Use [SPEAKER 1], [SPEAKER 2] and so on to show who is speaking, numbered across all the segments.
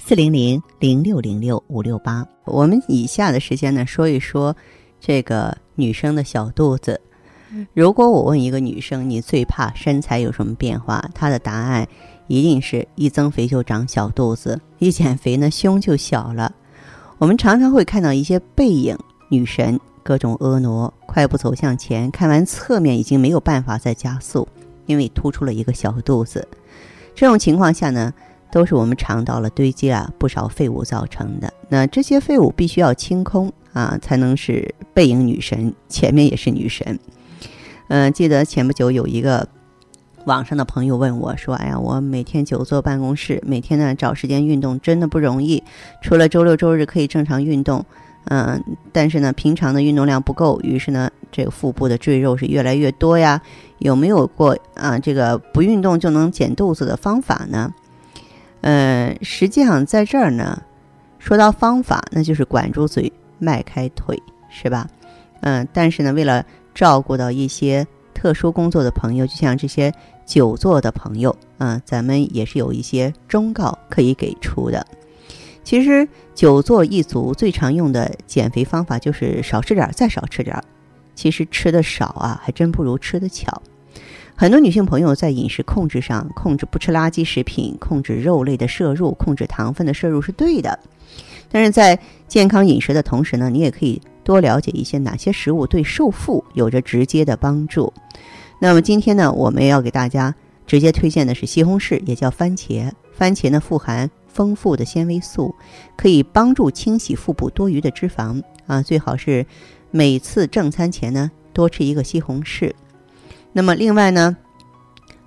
[SPEAKER 1] 四零零零六零六五六八，我们以下的时间呢，说一说这个女生的小肚子。如果我问一个女生，你最怕身材有什么变化？她的答案一定是一增肥就长小肚子，一减肥呢胸就小了。我们常常会看到一些背影女神，各种婀娜，快步走向前，看完侧面已经没有办法再加速，因为突出了一个小肚子。这种情况下呢？都是我们肠道了堆积啊不少废物造成的。那这些废物必须要清空啊，才能是背影女神，前面也是女神。嗯，记得前不久有一个网上的朋友问我说：“哎呀，我每天久坐办公室，每天呢找时间运动真的不容易。除了周六周日可以正常运动，嗯，但是呢平常的运动量不够，于是呢这个腹部的赘肉是越来越多呀。有没有过啊这个不运动就能减肚子的方法呢？”嗯，实际上在这儿呢，说到方法，那就是管住嘴，迈开腿，是吧？嗯，但是呢，为了照顾到一些特殊工作的朋友，就像这些久坐的朋友，啊，咱们也是有一些忠告可以给出的。其实久坐一族最常用的减肥方法就是少吃点儿，再少吃点儿。其实吃的少啊，还真不如吃的巧。很多女性朋友在饮食控制上，控制不吃垃圾食品，控制肉类的摄入，控制糖分的摄入是对的。但是在健康饮食的同时呢，你也可以多了解一些哪些食物对瘦腹有着直接的帮助。那么今天呢，我们要给大家直接推荐的是西红柿，也叫番茄。番茄呢富含丰富的纤维素，可以帮助清洗腹部多余的脂肪啊。最好是每次正餐前呢多吃一个西红柿。那么另外呢，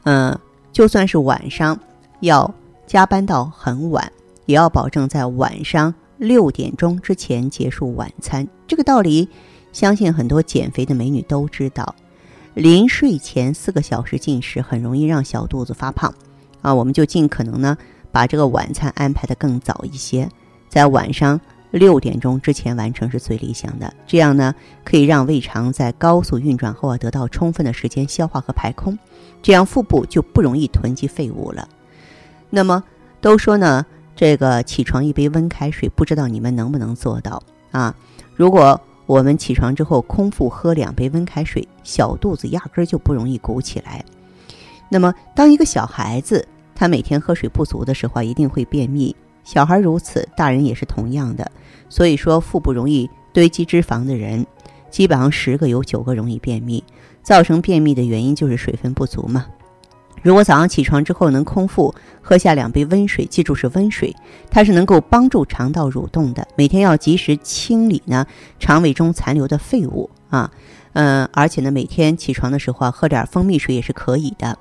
[SPEAKER 1] 嗯，就算是晚上要加班到很晚，也要保证在晚上六点钟之前结束晚餐。这个道理，相信很多减肥的美女都知道。临睡前四个小时进食，很容易让小肚子发胖啊。我们就尽可能呢，把这个晚餐安排的更早一些，在晚上。六点钟之前完成是最理想的，这样呢可以让胃肠在高速运转后啊得到充分的时间消化和排空，这样腹部就不容易囤积废物了。那么都说呢，这个起床一杯温开水，不知道你们能不能做到啊？如果我们起床之后空腹喝两杯温开水，小肚子压根儿就不容易鼓起来。那么当一个小孩子他每天喝水不足的时候，一定会便秘。小孩如此，大人也是同样的。所以说，腹部容易堆积脂肪的人，基本上十个有九个容易便秘。造成便秘的原因就是水分不足嘛。如果早上起床之后能空腹喝下两杯温水，记住是温水，它是能够帮助肠道蠕动的。每天要及时清理呢肠胃中残留的废物啊，嗯，而且呢每天起床的时候啊喝点蜂蜜水也是可以的。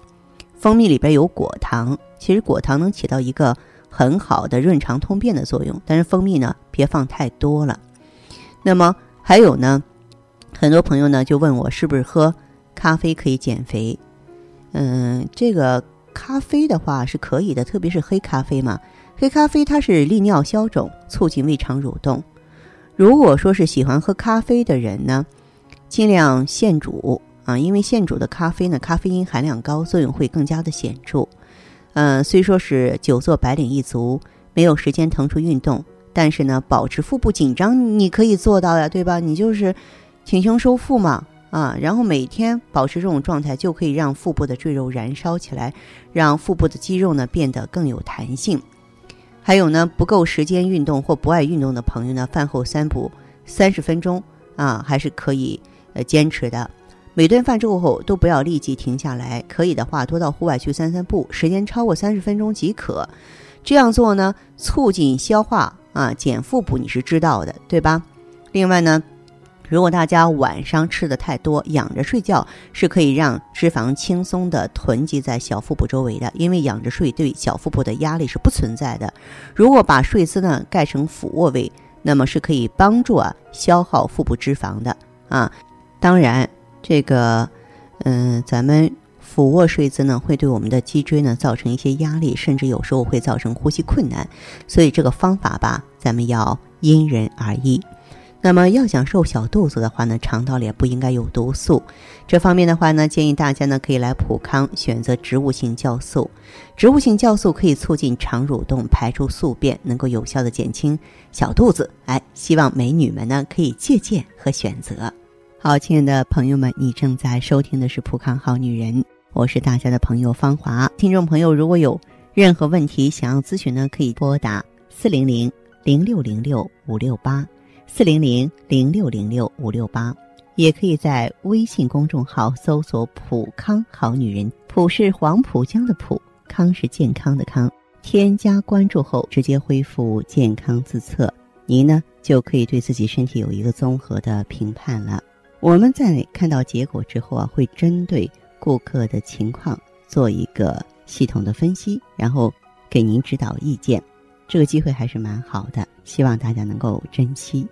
[SPEAKER 1] 蜂蜜里边有果糖，其实果糖能起到一个。很好的润肠通便的作用，但是蜂蜜呢，别放太多了。那么还有呢，很多朋友呢就问我，是不是喝咖啡可以减肥？嗯，这个咖啡的话是可以的，特别是黑咖啡嘛。黑咖啡它是利尿消肿，促进胃肠蠕动。如果说是喜欢喝咖啡的人呢，尽量现煮啊，因为现煮的咖啡呢，咖啡因含量高，作用会更加的显著。嗯，虽说是久坐白领一族，没有时间腾出运动，但是呢，保持腹部紧张你可以做到呀，对吧？你就是挺胸收腹嘛，啊，然后每天保持这种状态，就可以让腹部的赘肉燃烧起来，让腹部的肌肉呢变得更有弹性。还有呢，不够时间运动或不爱运动的朋友呢，饭后散步三十分钟啊，还是可以呃坚持的。每顿饭之后都不要立即停下来，可以的话多到户外去散散步，时间超过三十分钟即可。这样做呢，促进消化啊，减腹部你是知道的，对吧？另外呢，如果大家晚上吃的太多，仰着睡觉是可以让脂肪轻松的囤积在小腹部周围的，因为仰着睡对小腹部的压力是不存在的。如果把睡姿呢盖成俯卧位，那么是可以帮助啊消耗腹部脂肪的啊。当然，这个嗯，咱们俯卧睡姿呢，会对我们的脊椎呢造成一些压力，甚至有时候会造成呼吸困难。所以这个方法吧，咱们要因人而异。那么要想瘦小肚子的话呢，肠道里也不应该有毒素。这方面的话呢，建议大家呢可以来普康选择植物性酵素。植物性酵素可以促进肠蠕动，排出宿便，能够有效的减轻小肚子。哎，希望美女们呢可以借鉴和选择。好，亲爱的朋友们，你正在收听的是普康好女人，我是大家的朋友芳华。听众朋友，如果有任何问题想要咨询呢，可以拨打四零零零六零六五六八。四零零零六零六五六八，也可以在微信公众号搜索“普康好女人”，普是黄浦江的浦，康是健康的康。添加关注后，直接恢复健康自测，您呢就可以对自己身体有一个综合的评判了。我们在看到结果之后啊，会针对顾客的情况做一个系统的分析，然后给您指导意见。这个机会还是蛮好的，希望大家能够珍惜。